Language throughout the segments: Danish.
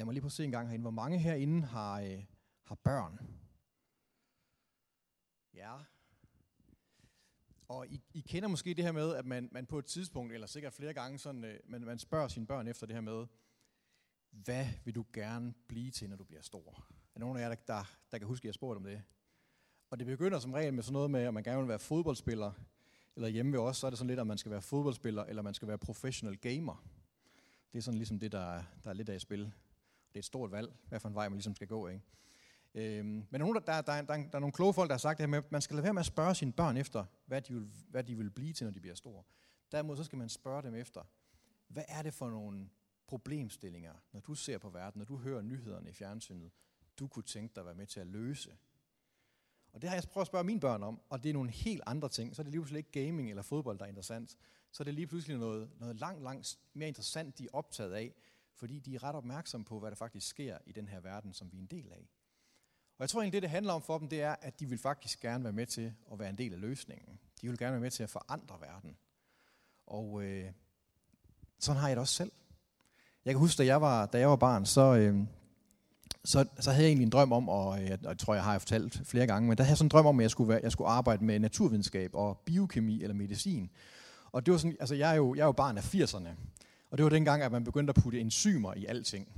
Lad mig lige prøve at se en gang herinde. Hvor mange herinde har, øh, har børn? Ja. Og I, I kender måske det her med, at man, man på et tidspunkt, eller sikkert flere gange, sådan, øh, man, man spørger sine børn efter det her med, hvad vil du gerne blive til, når du bliver stor? Er der nogen af jer, der, der, der kan huske, at jeg spurgte om det? Og det begynder som regel med sådan noget med, at man gerne vil være fodboldspiller, eller hjemme ved os, så er det sådan lidt, at man skal være fodboldspiller, eller man skal være professional gamer. Det er sådan ligesom det, der, der er lidt af i spil. Det er et stort valg, hvad for en vej man ligesom skal gå. Ikke? Øhm, men der, der, der, der, der, der er nogle kloge folk, der har sagt det her med, at man skal lade være med at spørge sine børn efter, hvad de, vil, hvad de vil blive til, når de bliver store. Derimod så skal man spørge dem efter, hvad er det for nogle problemstillinger, når du ser på verden, når du hører nyhederne i fjernsynet, du kunne tænke dig at være med til at løse. Og det har jeg prøvet at spørge mine børn om, og det er nogle helt andre ting. Så er det lige pludselig ikke gaming eller fodbold, der er interessant. Så er det lige pludselig noget, noget langt, langt mere interessant, de er optaget af, fordi de er ret opmærksomme på, hvad der faktisk sker i den her verden, som vi er en del af. Og jeg tror egentlig, det det handler om for dem, det er, at de vil faktisk gerne være med til at være en del af løsningen. De vil gerne være med til at forandre verden. Og øh, sådan har jeg det også selv. Jeg kan huske, da jeg var, da jeg var barn, så, øh, så, så havde jeg egentlig en drøm om, og jeg, og jeg tror, jeg har fortalt flere gange, men der havde jeg sådan en drøm om, at jeg skulle, være, jeg skulle arbejde med naturvidenskab og biokemi eller medicin. Og det var sådan, altså jeg er jo, jeg er jo barn af 80'erne, og det var dengang, at man begyndte at putte enzymer i alting.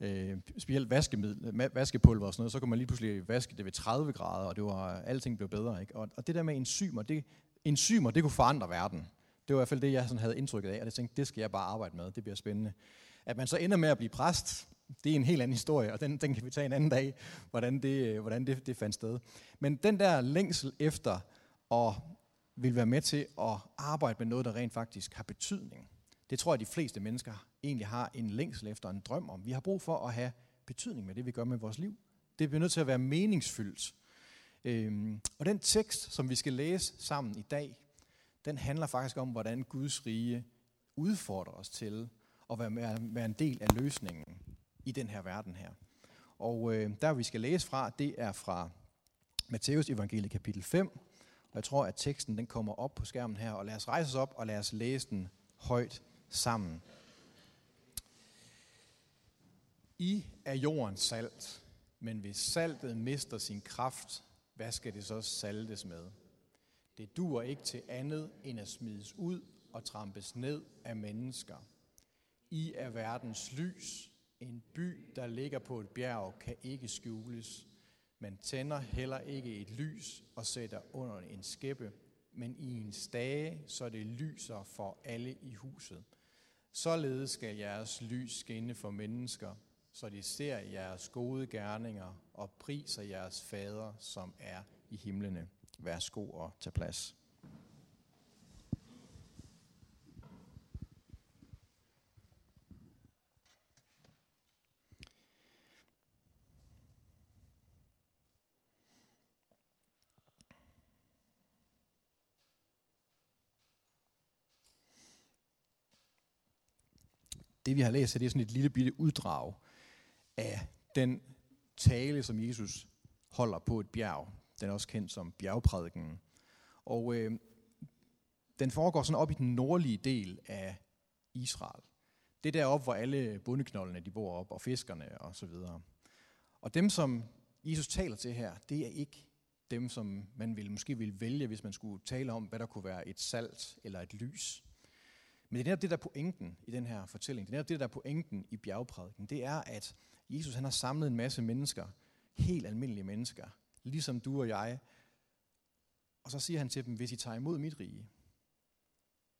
Øh, specielt vaskemiddel, vaskepulver og sådan noget, så kunne man lige pludselig vaske det ved 30 grader, og det var, alting blev bedre. Ikke? Og, og det der med enzymer, det, enzymer, det kunne forandre verden. Det var i hvert fald det, jeg sådan havde indtrykket af, og det tænkte, det skal jeg bare arbejde med, det bliver spændende. At man så ender med at blive præst, det er en helt anden historie, og den, den kan vi tage en anden dag, hvordan det, hvordan det, det fandt sted. Men den der længsel efter at vil være med til at arbejde med noget, der rent faktisk har betydning, det tror jeg, de fleste mennesker egentlig har en længsel efter en drøm om. Vi har brug for at have betydning med det, vi gør med vores liv. Det bliver nødt til at være meningsfyldt. Øhm, og den tekst, som vi skal læse sammen i dag, den handler faktisk om, hvordan Guds rige udfordrer os til at være, være en del af løsningen i den her verden her. Og øh, der vi skal læse fra, det er fra Matteus evangelie kapitel 5. Og jeg tror, at teksten den kommer op på skærmen her. Og lad os rejse os op og lad os læse den højt sammen. I er jordens salt, men hvis saltet mister sin kraft, hvad skal det så saltes med? Det duer ikke til andet end at smides ud og trampes ned af mennesker. I er verdens lys. En by, der ligger på et bjerg, kan ikke skjules. Man tænder heller ikke et lys og sætter under en skæppe, men i en stage, så det lyser for alle i huset. Således skal jeres lys skinne for mennesker, så de ser jeres gode gerninger og priser jeres fader, som er i himlene. Værsgo og tag plads. Det vi har læst, det er sådan et lille bitte uddrag af den tale, som Jesus holder på et bjerg. Den er også kendt som bjergprædiken. Og øh, den foregår sådan op i den nordlige del af Israel. Det er deroppe, hvor alle bundeknoldene de bor op, og fiskerne og så videre. Og dem, som Jesus taler til her, det er ikke dem, som man ville, måske ville vælge, hvis man skulle tale om, hvad der kunne være et salt eller et lys. Men det er netop det, der er pointen i den her fortælling. Det er netop det, der er pointen i bjergprædiken. Det er, at Jesus han har samlet en masse mennesker, helt almindelige mennesker, ligesom du og jeg. Og så siger han til dem, hvis I tager imod mit rige,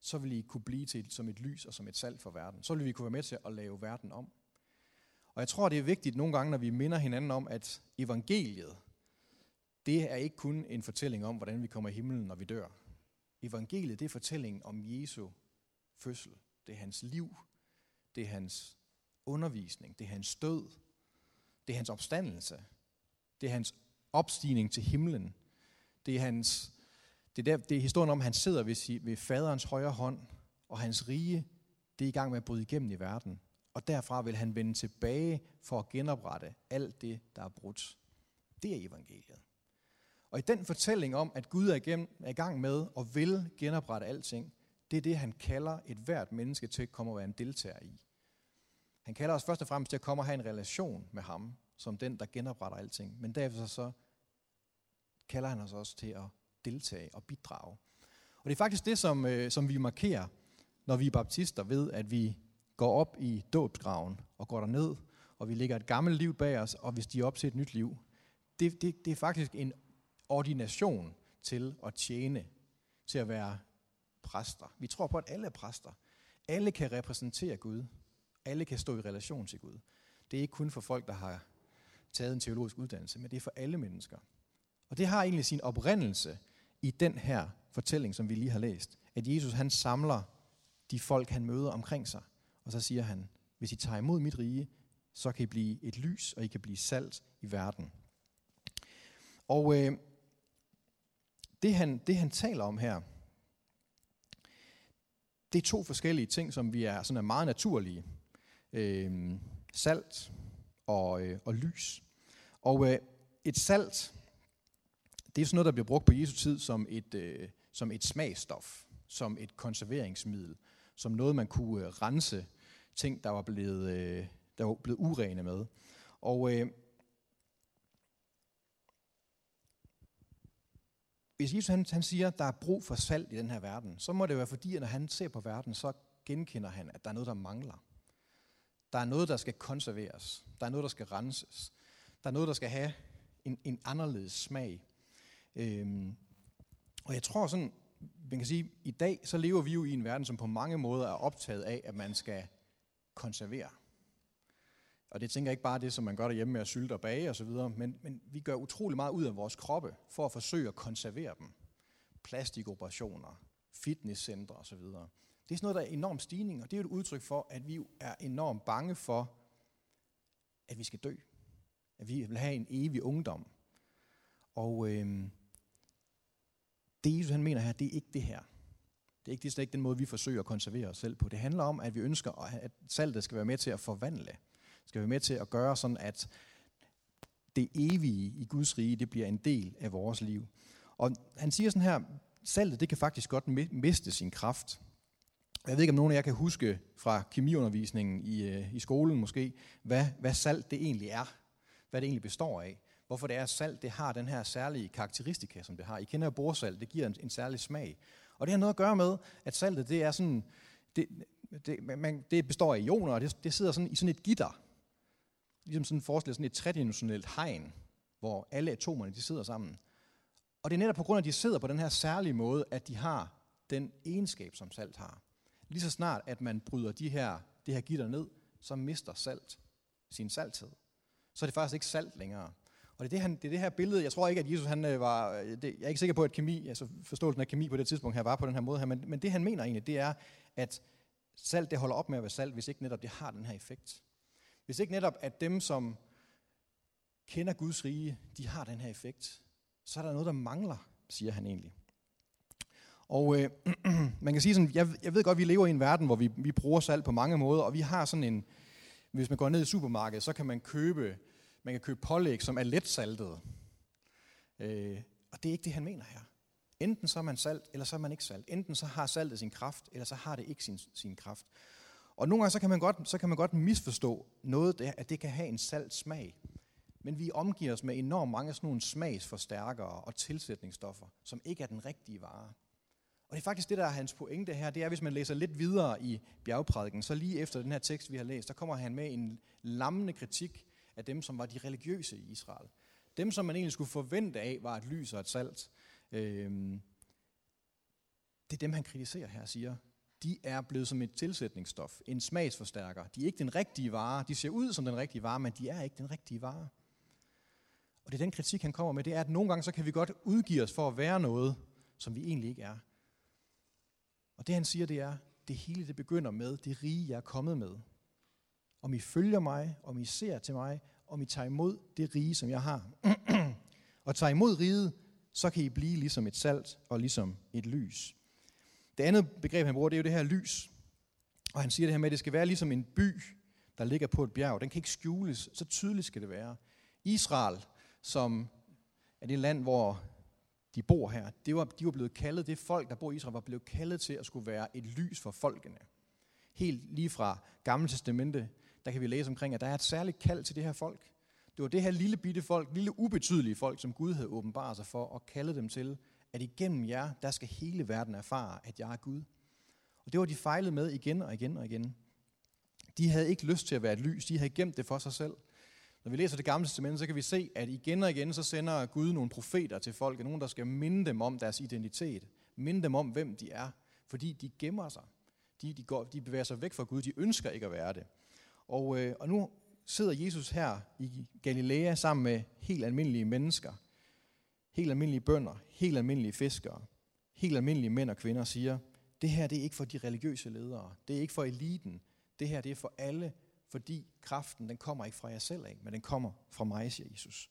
så vil I kunne blive til som et lys og som et salt for verden. Så vil vi kunne være med til at lave verden om. Og jeg tror, det er vigtigt nogle gange, når vi minder hinanden om, at evangeliet, det er ikke kun en fortælling om, hvordan vi kommer i himlen, når vi dør. Evangeliet, det er fortællingen om Jesu fødsel. Det er hans liv. Det er hans undervisning. Det er hans død. Det er hans opstandelse. Det er hans opstigning til himlen. Det er, hans, det er, der, det er historien om, at han sidder ved, ved faderens højre hånd, og hans rige, det er i gang med at bryde igennem i verden. Og derfra vil han vende tilbage for at genoprette alt det, der er brudt. Det er evangeliet. Og i den fortælling om, at Gud er, igennem, er i gang med og vil genoprette alting, det er det, han kalder et hvert menneske til at komme og være en deltager i. Han kalder os først og fremmest til at komme og have en relation med ham, som den, der genopretter alting. Men derefter så kalder han os også til at deltage og bidrage. Og det er faktisk det, som, øh, som vi markerer, når vi er baptister, ved at vi går op i dåbsgraven og går ned og vi lægger et gammelt liv bag os, og vi stiger op til et nyt liv. Det, det, det er faktisk en ordination til at tjene, til at være præster. Vi tror på, at alle er præster. Alle kan repræsentere Gud. Alle kan stå i relation til Gud. Det er ikke kun for folk, der har taget en teologisk uddannelse, men det er for alle mennesker. Og det har egentlig sin oprindelse i den her fortælling, som vi lige har læst. At Jesus han samler de folk, han møder omkring sig. Og så siger han, hvis I tager imod mit rige, så kan I blive et lys, og I kan blive salt i verden. Og øh, det, han, det han taler om her, det er to forskellige ting, som vi er, sådan er meget naturlige. Øh, salt og, øh, og lys. Og øh, et salt, det er sådan noget, der bliver brugt på Jesu tid som et, øh, som et smagstof, som et konserveringsmiddel, som noget, man kunne øh, rense ting, der var blevet, øh, der var blevet urene med. Og øh, hvis Jesus han, han siger, at der er brug for salt i den her verden, så må det være fordi, at når han ser på verden, så genkender han, at der er noget, der mangler. Der er noget, der skal konserveres. Der er noget, der skal renses. Der er noget, der skal have en, en anderledes smag. Øhm, og jeg tror sådan, man kan sige, i dag så lever vi jo i en verden, som på mange måder er optaget af, at man skal konservere. Og det tænker jeg ikke bare det, som man gør derhjemme med at sylte og bage osv., men, men vi gør utrolig meget ud af vores kroppe for at forsøge at konservere dem. Plastikoperationer, fitnesscentre osv. Det er sådan noget, der er enorm stigning, og det er et udtryk for, at vi er enormt bange for, at vi skal dø. At vi vil have en evig ungdom. Og øh, det Jesus han mener her, det er ikke det her. Det er ikke, det er slet ikke den måde, vi forsøger at konservere os selv på. Det handler om, at vi ønsker, at saltet skal være med til at forvandle skal være med til at gøre sådan, at det evige i Guds rige, det bliver en del af vores liv. Og han siger sådan her, saltet det kan faktisk godt miste sin kraft. Jeg ved ikke, om nogen af jer kan huske fra kemiundervisningen i, øh, i skolen måske, hvad, hvad salt det egentlig er. Hvad det egentlig består af. Hvorfor det er, at salt det har den her særlige karakteristika, som det har. I kender jo borsalt, det giver en, en særlig smag. Og det har noget at gøre med, at saltet det er sådan, det, det, man, det består af ioner, og det, det sidder sådan i sådan et gitter ligesom sådan forestille sådan et tredimensionelt hegn, hvor alle atomerne de sidder sammen. Og det er netop på grund af, at de sidder på den her særlige måde, at de har den egenskab, som salt har. Lige så snart, at man bryder de her, det her gitter ned, så mister salt sin salthed. Så er det faktisk ikke salt længere. Og det er det, han, det er det her billede, jeg tror ikke, at Jesus han øh, var, øh, det, jeg er ikke sikker på, at kemi, altså forståelsen af kemi på det tidspunkt her var på den her måde her, men, men det han mener egentlig, det er, at salt det holder op med at være salt, hvis ikke netop det har den her effekt. Hvis ikke netop, at dem, som kender Guds rige, de har den her effekt, så er der noget, der mangler, siger han egentlig. Og øh, man kan sige sådan, jeg, jeg ved godt, at vi lever i en verden, hvor vi, vi bruger salt på mange måder, og vi har sådan en, hvis man går ned i supermarkedet, så kan man købe, man kan købe pålæg, som er let saltet. Øh, og det er ikke det, han mener her. Enten så er man salt, eller så er man ikke salt. Enten så har saltet sin kraft, eller så har det ikke sin, sin kraft. Og nogle gange så kan man godt, så kan man godt misforstå noget, der, at det kan have en salt smag. Men vi omgiver os med enormt mange sådan nogle smagsforstærkere og tilsætningsstoffer, som ikke er den rigtige vare. Og det er faktisk det, der er hans pointe her, det er, hvis man læser lidt videre i bjergprædiken, så lige efter den her tekst, vi har læst, der kommer han med en lammende kritik af dem, som var de religiøse i Israel. Dem, som man egentlig skulle forvente af, var et lys og et salt. Øhm, det er dem, han kritiserer her og siger, de er blevet som et tilsætningsstof, en smagsforstærker. De er ikke den rigtige vare. De ser ud som den rigtige vare, men de er ikke den rigtige vare. Og det er den kritik, han kommer med, det er, at nogle gange så kan vi godt udgive os for at være noget, som vi egentlig ikke er. Og det han siger, det er, det hele det begynder med det rige, jeg er kommet med. Om I følger mig, om I ser til mig, om I tager imod det rige, som jeg har. og tager imod riget, så kan I blive ligesom et salt og ligesom et lys. Det andet begreb, han bruger, det er jo det her lys. Og han siger det her med, at det skal være ligesom en by, der ligger på et bjerg. Den kan ikke skjules, så tydeligt skal det være. Israel, som er det land, hvor de bor her, det var, de var blevet kaldet, det folk, der bor i Israel, var blevet kaldet til at skulle være et lys for folkene. Helt lige fra Gamle Testamente der kan vi læse omkring, at der er et særligt kald til det her folk. Det var det her lille bitte folk, lille ubetydelige folk, som Gud havde åbenbart sig for og kaldet dem til, at igennem jer, der skal hele verden erfare, at jeg er Gud. Og det var de fejlet med igen og igen og igen. De havde ikke lyst til at være et lys, de havde gemt det for sig selv. Når vi læser det gamle testament, så kan vi se, at igen og igen, så sender Gud nogle profeter til folk, nogen, der skal minde dem om deres identitet, minde dem om, hvem de er, fordi de gemmer sig. De, de, går, de bevæger sig væk fra Gud, de ønsker ikke at være det. Og, øh, og nu sidder Jesus her i Galilea sammen med helt almindelige mennesker, helt almindelige bønder, helt almindelige fiskere, helt almindelige mænd og kvinder, siger, det her det er ikke for de religiøse ledere, det er ikke for eliten, det her det er for alle, fordi kraften den kommer ikke fra jer selv af, men den kommer fra mig, siger Jesus.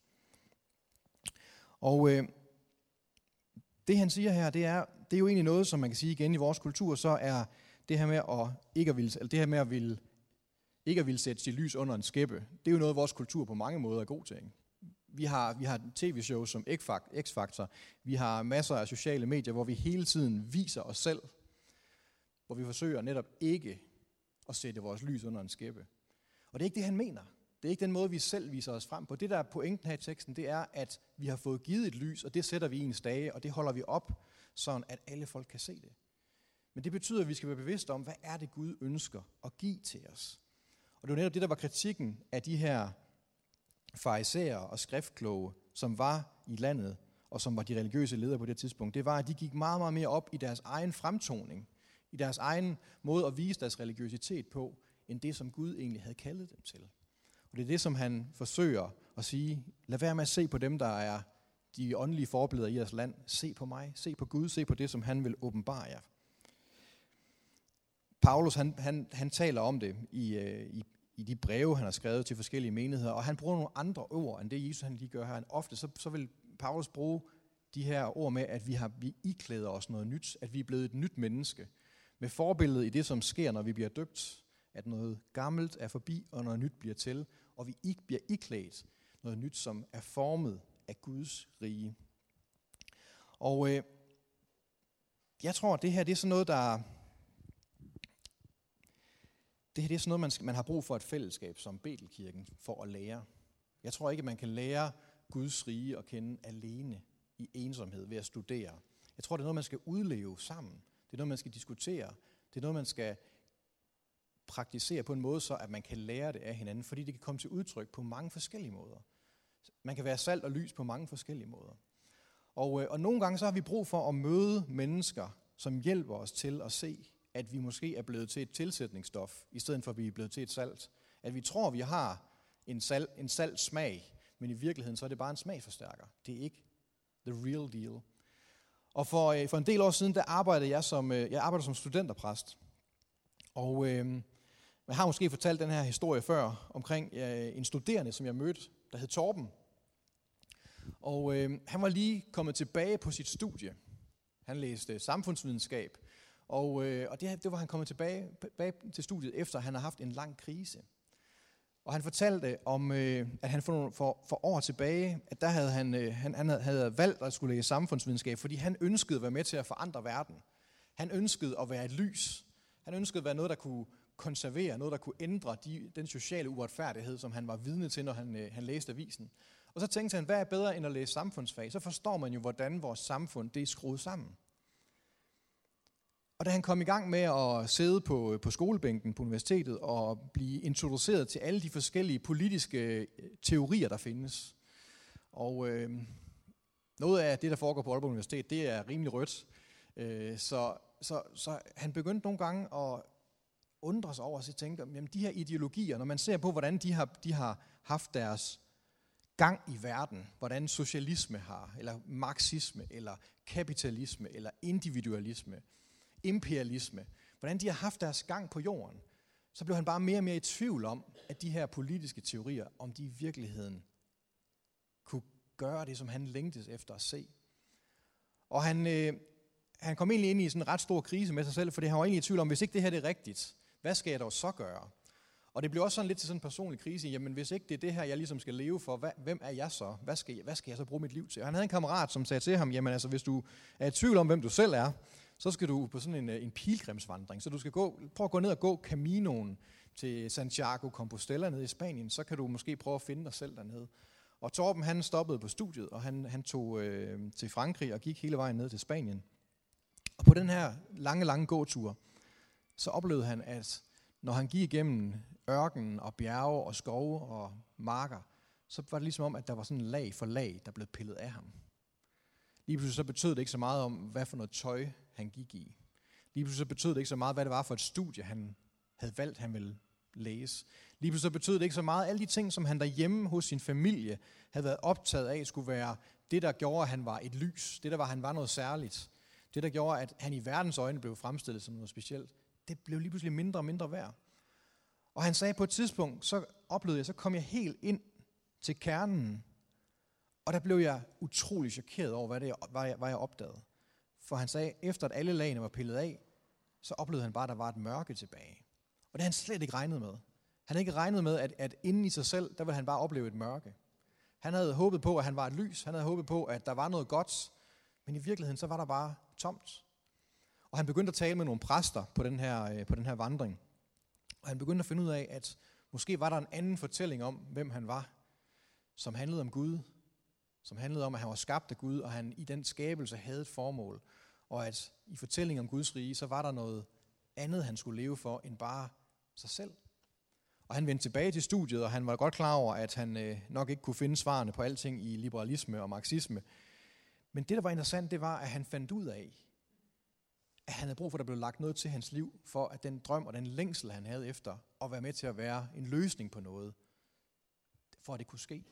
Og øh, det han siger her, det er, det er jo egentlig noget, som man kan sige igen i vores kultur, så er det her med at ikke at ville, eller det her med at ville, ikke at ville sætte sit lys under en skæppe, det er jo noget, vores kultur på mange måder er god til. Ikke? Vi har, vi har tv-shows som X-Factor, vi har masser af sociale medier, hvor vi hele tiden viser os selv, hvor vi forsøger netop ikke at sætte vores lys under en skæppe. Og det er ikke det, han mener. Det er ikke den måde, vi selv viser os frem på. Det, der er pointen her i teksten, det er, at vi har fået givet et lys, og det sætter vi i en stage, og det holder vi op, sådan at alle folk kan se det. Men det betyder, at vi skal være bevidste om, hvad er det, Gud ønsker at give til os. Og det var netop det, der var kritikken af de her farisæer og skriftkloge, som var i landet, og som var de religiøse ledere på det tidspunkt. Det var, at de gik meget, meget mere op i deres egen fremtoning, i deres egen måde at vise deres religiøsitet på, end det, som Gud egentlig havde kaldet dem til. Og det er det, som han forsøger at sige. Lad være med at se på dem, der er de åndelige forbilleder i jeres land. Se på mig. Se på Gud. Se på det, som han vil åbenbare jer. Paulus, han, han, han taler om det i, øh, i, i de breve, han har skrevet til forskellige menigheder, og han bruger nogle andre ord, end det Jesus han lige gør her. Han ofte så, så vil Paulus bruge de her ord med, at vi har vi iklæder os noget nyt, at vi er blevet et nyt menneske, med forbilledet i det, som sker, når vi bliver døbt, at noget gammelt er forbi, og noget nyt bliver til, og vi ikke bliver iklædt noget nyt, som er formet af Guds rige. Og øh, jeg tror, at det her det er sådan noget, der... Det her det er sådan noget, man, skal, man har brug for et fællesskab som Betelkirken for at lære. Jeg tror ikke, man kan lære Guds rige at kende alene i ensomhed ved at studere. Jeg tror, det er noget, man skal udleve sammen. Det er noget, man skal diskutere. Det er noget, man skal praktisere på en måde, så at man kan lære det af hinanden, fordi det kan komme til udtryk på mange forskellige måder. Man kan være salt og lys på mange forskellige måder. Og, øh, og nogle gange så har vi brug for at møde mennesker, som hjælper os til at se, at vi måske er blevet til et tilsætningsstof, i stedet for at vi er blevet til et salt. At vi tror, at vi har en, salt, en salt smag, men i virkeligheden så er det bare en smagforstærker. Det er ikke the real deal. Og for, øh, for en del år siden, der arbejdede jeg som, øh, jeg arbejdede som studenterpræst. Og øh, jeg har måske fortalt den her historie før omkring øh, en studerende, som jeg mødte, der hed Torben. Og øh, han var lige kommet tilbage på sit studie. Han læste samfundsvidenskab. Og, øh, og det, det var han kommet tilbage, tilbage til studiet, efter han har haft en lang krise. Og han fortalte om, øh, at han for, for, for år tilbage, at der havde han, øh, han, han havde valgt at skulle læse samfundsvidenskab, fordi han ønskede at være med til at forandre verden. Han ønskede at være et lys. Han ønskede at være noget, der kunne konservere, noget, der kunne ændre de, den sociale uretfærdighed, som han var vidne til, når han, øh, han læste avisen. Og så tænkte han, hvad er bedre end at læse samfundsfag? Så forstår man jo, hvordan vores samfund det er skruet sammen. Og da han kom i gang med at sidde på, på skolebænken på universitetet og blive introduceret til alle de forskellige politiske øh, teorier, der findes. Og øh, noget af det, der foregår på Aalborg Universitet, det er rimelig rødt. Øh, så, så, så han begyndte nogle gange at undre sig over at tænke, jamen de her ideologier, når man ser på, hvordan de har, de har haft deres gang i verden, hvordan socialisme har, eller marxisme, eller kapitalisme, eller individualisme, imperialisme, hvordan de har haft deres gang på jorden, så blev han bare mere og mere i tvivl om, at de her politiske teorier, om de i virkeligheden kunne gøre det, som han længtes efter at se. Og han, øh, han kom egentlig ind i sådan en ret stor krise med sig selv, for han var egentlig i tvivl om, hvis ikke det her det er rigtigt, hvad skal jeg dog så gøre? Og det blev også sådan lidt til sådan en personlig krise. Jamen hvis ikke det er det her, jeg ligesom skal leve for, hvad, hvem er jeg så? Hvad skal, jeg, hvad skal jeg så bruge mit liv til? Og han havde en kammerat, som sagde til ham, jamen altså hvis du er i tvivl om, hvem du selv er, så skal du på sådan en, øh, en pilgrimsvandring. Så du skal gå, prøve at gå ned og gå Caminoen til Santiago Compostela nede i Spanien. Så kan du måske prøve at finde dig selv dernede. Og Torben han stoppede på studiet, og han, han tog øh, til Frankrig og gik hele vejen ned til Spanien. Og på den her lange, lange gåtur, så oplevede han, at når han gik igennem ørkenen og bjerge og skove og marker, så var det ligesom om, at der var sådan en lag for lag, der blev pillet af ham. Lige pludselig så betød det ikke så meget om, hvad for noget tøj han gik i. Lige pludselig så betød det ikke så meget, hvad det var for et studie, han havde valgt, han ville læse. Lige pludselig så betød det ikke så meget, alle de ting, som han derhjemme hos sin familie havde været optaget af, skulle være det, der gjorde, at han var et lys. Det, der var, at han var noget særligt. Det, der gjorde, at han i verdens øjne blev fremstillet som noget specielt. Det blev lige pludselig mindre og mindre værd. Og han sagde på et tidspunkt, så oplevede jeg, så kom jeg helt ind til kernen. Og der blev jeg utrolig chokeret over, hvad, det, hvad, jeg, hvad jeg opdagede. For han sagde, efter at alle lagene var pillet af, så oplevede han bare, at der var et mørke tilbage. Og det havde han slet ikke regnet med. Han havde ikke regnet med, at, at inden i sig selv, der ville han bare opleve et mørke. Han havde håbet på, at han var et lys. Han havde håbet på, at der var noget godt. Men i virkeligheden, så var der bare tomt. Og han begyndte at tale med nogle præster på den her, øh, på den her vandring. Og han begyndte at finde ud af, at måske var der en anden fortælling om, hvem han var, som handlede om Gud, som handlede om, at han var skabt af Gud, og han i den skabelse havde et formål. Og at i fortællingen om Guds rige, så var der noget andet, han skulle leve for, end bare sig selv. Og han vendte tilbage til studiet, og han var godt klar over, at han øh, nok ikke kunne finde svarene på alting i liberalisme og marxisme. Men det, der var interessant, det var, at han fandt ud af, at han havde brug for, at der blev lagt noget til hans liv, for at den drøm og den længsel, han havde efter at være med til at være en løsning på noget, for at det kunne ske.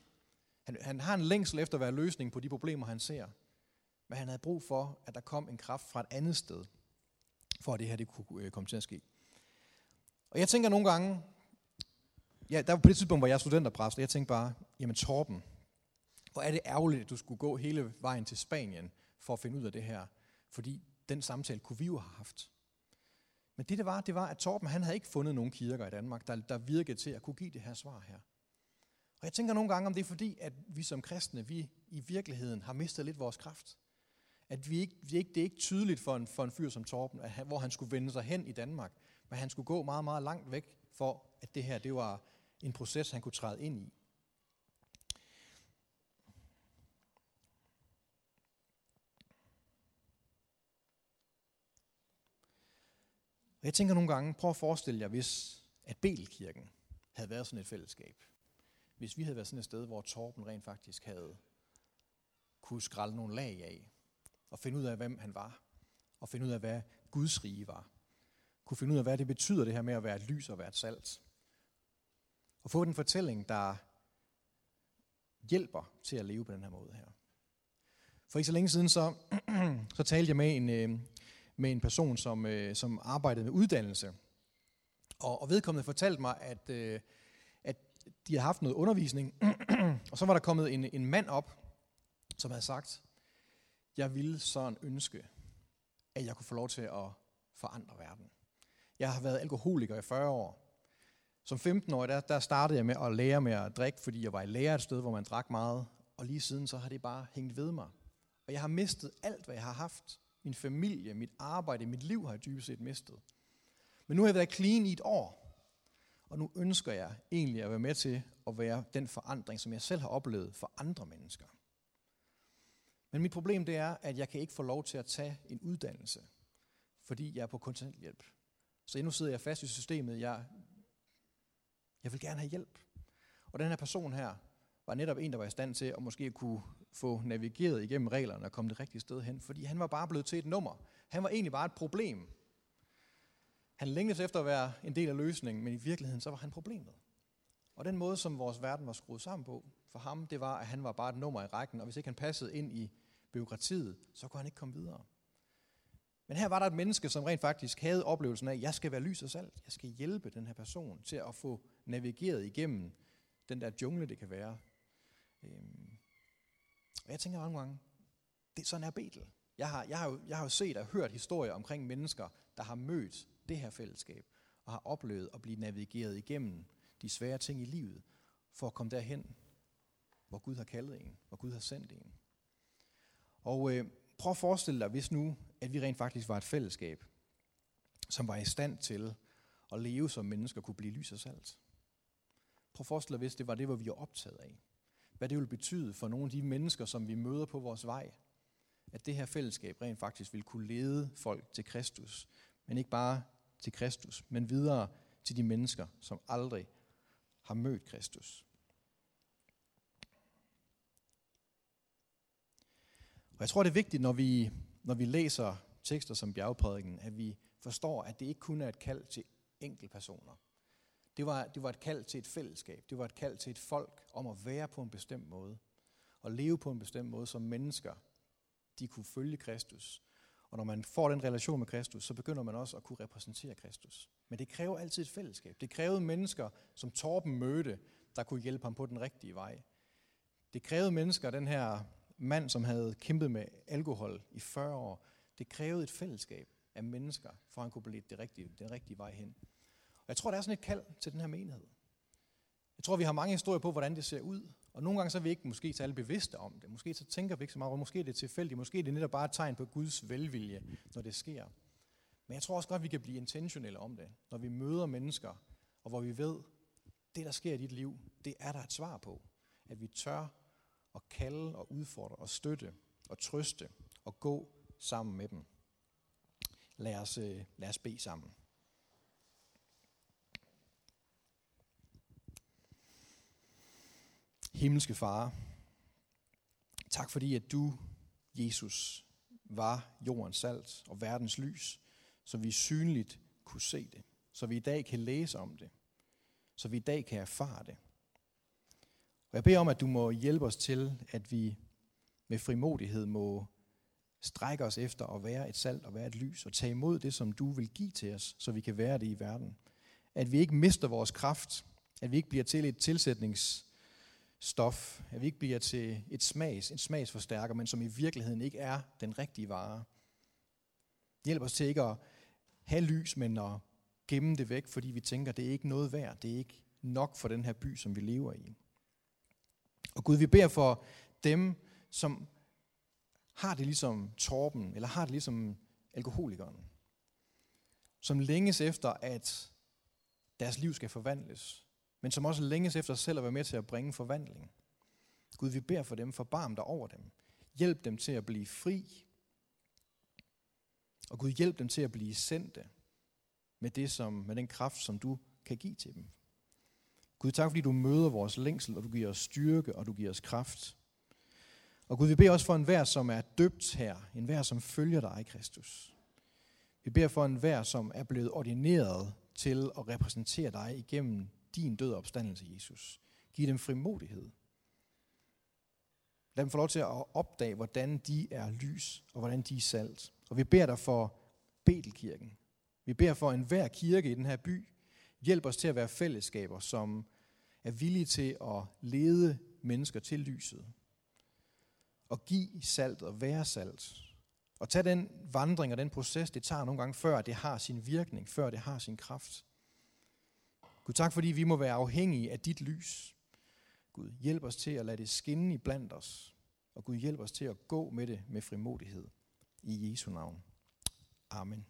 Han, han har en længsel efter at være løsning på de problemer, han ser. Men han havde brug for, at der kom en kraft fra et andet sted, for at det her det kunne øh, komme til at ske. Og jeg tænker nogle gange, ja, der var på det tidspunkt, hvor jeg er studenterpræst, og jeg tænkte bare, jamen Torben, hvor er det ærgerligt, at du skulle gå hele vejen til Spanien for at finde ud af det her. Fordi den samtale kunne vi jo have haft. Men det, det var, det var, at Torben han havde ikke fundet nogen kirker i Danmark, der, der virkede til at kunne give det her svar her. Og jeg tænker nogle gange, om det er fordi, at vi som kristne, vi i virkeligheden har mistet lidt vores kraft. At vi ikke, vi ikke, det er ikke tydeligt for en, for en fyr som Torben, at han, hvor han skulle vende sig hen i Danmark, men han skulle gå meget, meget langt væk, for at det her det var en proces, han kunne træde ind i. Og jeg tænker nogle gange, prøv at forestille jer, hvis at Belkirken havde været sådan et fællesskab. Hvis vi havde været sådan et sted, hvor Torben rent faktisk havde kunne skralde nogle lag af, og finde ud af, hvem han var, og finde ud af, hvad Guds rige var. Kunne finde ud af, hvad det betyder, det her med at være et lys og være et salt. Og få den fortælling, der hjælper til at leve på den her måde her. For ikke så længe siden, så, så talte jeg med en, øh, med en person, som, øh, som arbejdede med uddannelse. Og, og vedkommende fortalte mig, at, øh, at de havde haft noget undervisning, og så var der kommet en, en mand op, som havde sagt, jeg ville sådan ønske, at jeg kunne få lov til at forandre verden. Jeg har været alkoholiker i 40 år. Som 15-årig, der, der startede jeg med at lære med at drikke, fordi jeg var i lære et sted, hvor man drak meget. Og lige siden så har det bare hængt ved mig. Og jeg har mistet alt, hvad jeg har haft. Min familie, mit arbejde, mit liv har jeg dybest set mistet. Men nu har jeg været clean i et år. Og nu ønsker jeg egentlig at være med til at være den forandring, som jeg selv har oplevet for andre mennesker. Men mit problem det er, at jeg kan ikke få lov til at tage en uddannelse, fordi jeg er på kontanthjælp. Så endnu sidder jeg fast i systemet. Jeg, jeg vil gerne have hjælp. Og den her person her var netop en, der var i stand til at måske kunne få navigeret igennem reglerne og komme det rigtige sted hen, fordi han var bare blevet til et nummer. Han var egentlig bare et problem. Han længtes efter at være en del af løsningen, men i virkeligheden så var han problemet. Og den måde, som vores verden var skruet sammen på, for ham, det var, at han var bare et nummer i rækken, og hvis ikke han passede ind i byråkratiet, så kunne han ikke komme videre. Men her var der et menneske, som rent faktisk havde oplevelsen af, at jeg skal være lys og salt. Jeg skal hjælpe den her person til at få navigeret igennem den der jungle, det kan være. Øhm, og jeg tænker mange gange, det, sådan er Betel. Jeg har, jeg, har jo, jeg har jo set og hørt historier omkring mennesker, der har mødt det her fællesskab, og har oplevet at blive navigeret igennem de svære ting i livet, for at komme derhen, hvor Gud har kaldet en, hvor Gud har sendt en. Og øh, prøv at forestille dig, hvis nu, at vi rent faktisk var et fællesskab, som var i stand til at leve som mennesker, kunne blive lys og salt. Prøv at forestille dig, hvis det var det, hvor vi er optaget af. Hvad det ville betyde for nogle af de mennesker, som vi møder på vores vej. At det her fællesskab rent faktisk ville kunne lede folk til Kristus. Men ikke bare til Kristus, men videre til de mennesker, som aldrig har mødt Kristus. Og jeg tror, det er vigtigt, når vi, når vi læser tekster som bjergprædiken, at vi forstår, at det ikke kun er et kald til enkeltpersoner. Det var, det var et kald til et fællesskab. Det var et kald til et folk om at være på en bestemt måde. Og leve på en bestemt måde som mennesker. De kunne følge Kristus. Og når man får den relation med Kristus, så begynder man også at kunne repræsentere Kristus. Men det kræver altid et fællesskab. Det krævede mennesker, som Torben mødte, der kunne hjælpe ham på den rigtige vej. Det krævede mennesker, den her mand, som havde kæmpet med alkohol i 40 år, det krævede et fællesskab af mennesker, for at han kunne blive det rigtige, den rigtige vej hen. Og jeg tror, der er sådan et kald til den her menighed. Jeg tror, vi har mange historier på, hvordan det ser ud. Og nogle gange så er vi ikke måske særlig alle bevidste om det. Måske så tænker vi ikke så meget, og måske er det tilfældigt. Måske er det netop bare et tegn på Guds velvilje, når det sker. Men jeg tror også godt, at vi kan blive intentionelle om det, når vi møder mennesker, og hvor vi ved, det der sker i dit liv, det er der et svar på. At vi tør at kalde og udfordre og støtte og trøste og gå sammen med dem. Lad os, øh, lad os bede sammen. Himmelske Far, tak fordi at du, Jesus, var jordens salt og verdens lys, så vi synligt kunne se det, så vi i dag kan læse om det, så vi i dag kan erfare det. Og jeg beder om, at du må hjælpe os til, at vi med frimodighed må strække os efter at være et salt og være et lys, og tage imod det, som du vil give til os, så vi kan være det i verden. At vi ikke mister vores kraft, at vi ikke bliver til et stof. at vi ikke bliver til et smags, en smagsforstærker, men som i virkeligheden ikke er den rigtige vare. Hjælp os til ikke at have lys, men at gemme det væk, fordi vi tænker, det er ikke noget værd, det er ikke nok for den her by, som vi lever i. Og Gud, vi beder for dem, som har det ligesom Torben, eller har det ligesom alkoholikeren, som længes efter, at deres liv skal forvandles, men som også længes efter selv at være med til at bringe forvandling. Gud, vi beder for dem, forbarm dig over dem. Hjælp dem til at blive fri. Og Gud, hjælp dem til at blive sendte med, det som, med den kraft, som du kan give til dem. Gud, tak fordi du møder vores længsel, og du giver os styrke, og du giver os kraft. Og Gud, vi beder også for en som er døbt her. En som følger dig, Kristus. Vi beder for en som er blevet ordineret til at repræsentere dig igennem din død og opstandelse, Jesus. Giv dem frimodighed. Lad dem få lov til at opdage, hvordan de er lys, og hvordan de er salt. Og vi beder dig for Betelkirken. Vi beder for enhver kirke i den her by. Hjælp os til at være fællesskaber, som er villige til at lede mennesker til lyset og give salt og være salt. Og tag den vandring og den proces, det tager nogle gange, før det har sin virkning, før det har sin kraft. Gud, tak fordi vi må være afhængige af dit lys. Gud, hjælp os til at lade det skinne i blandt os. Og Gud, hjælp os til at gå med det med frimodighed. I Jesu navn. Amen.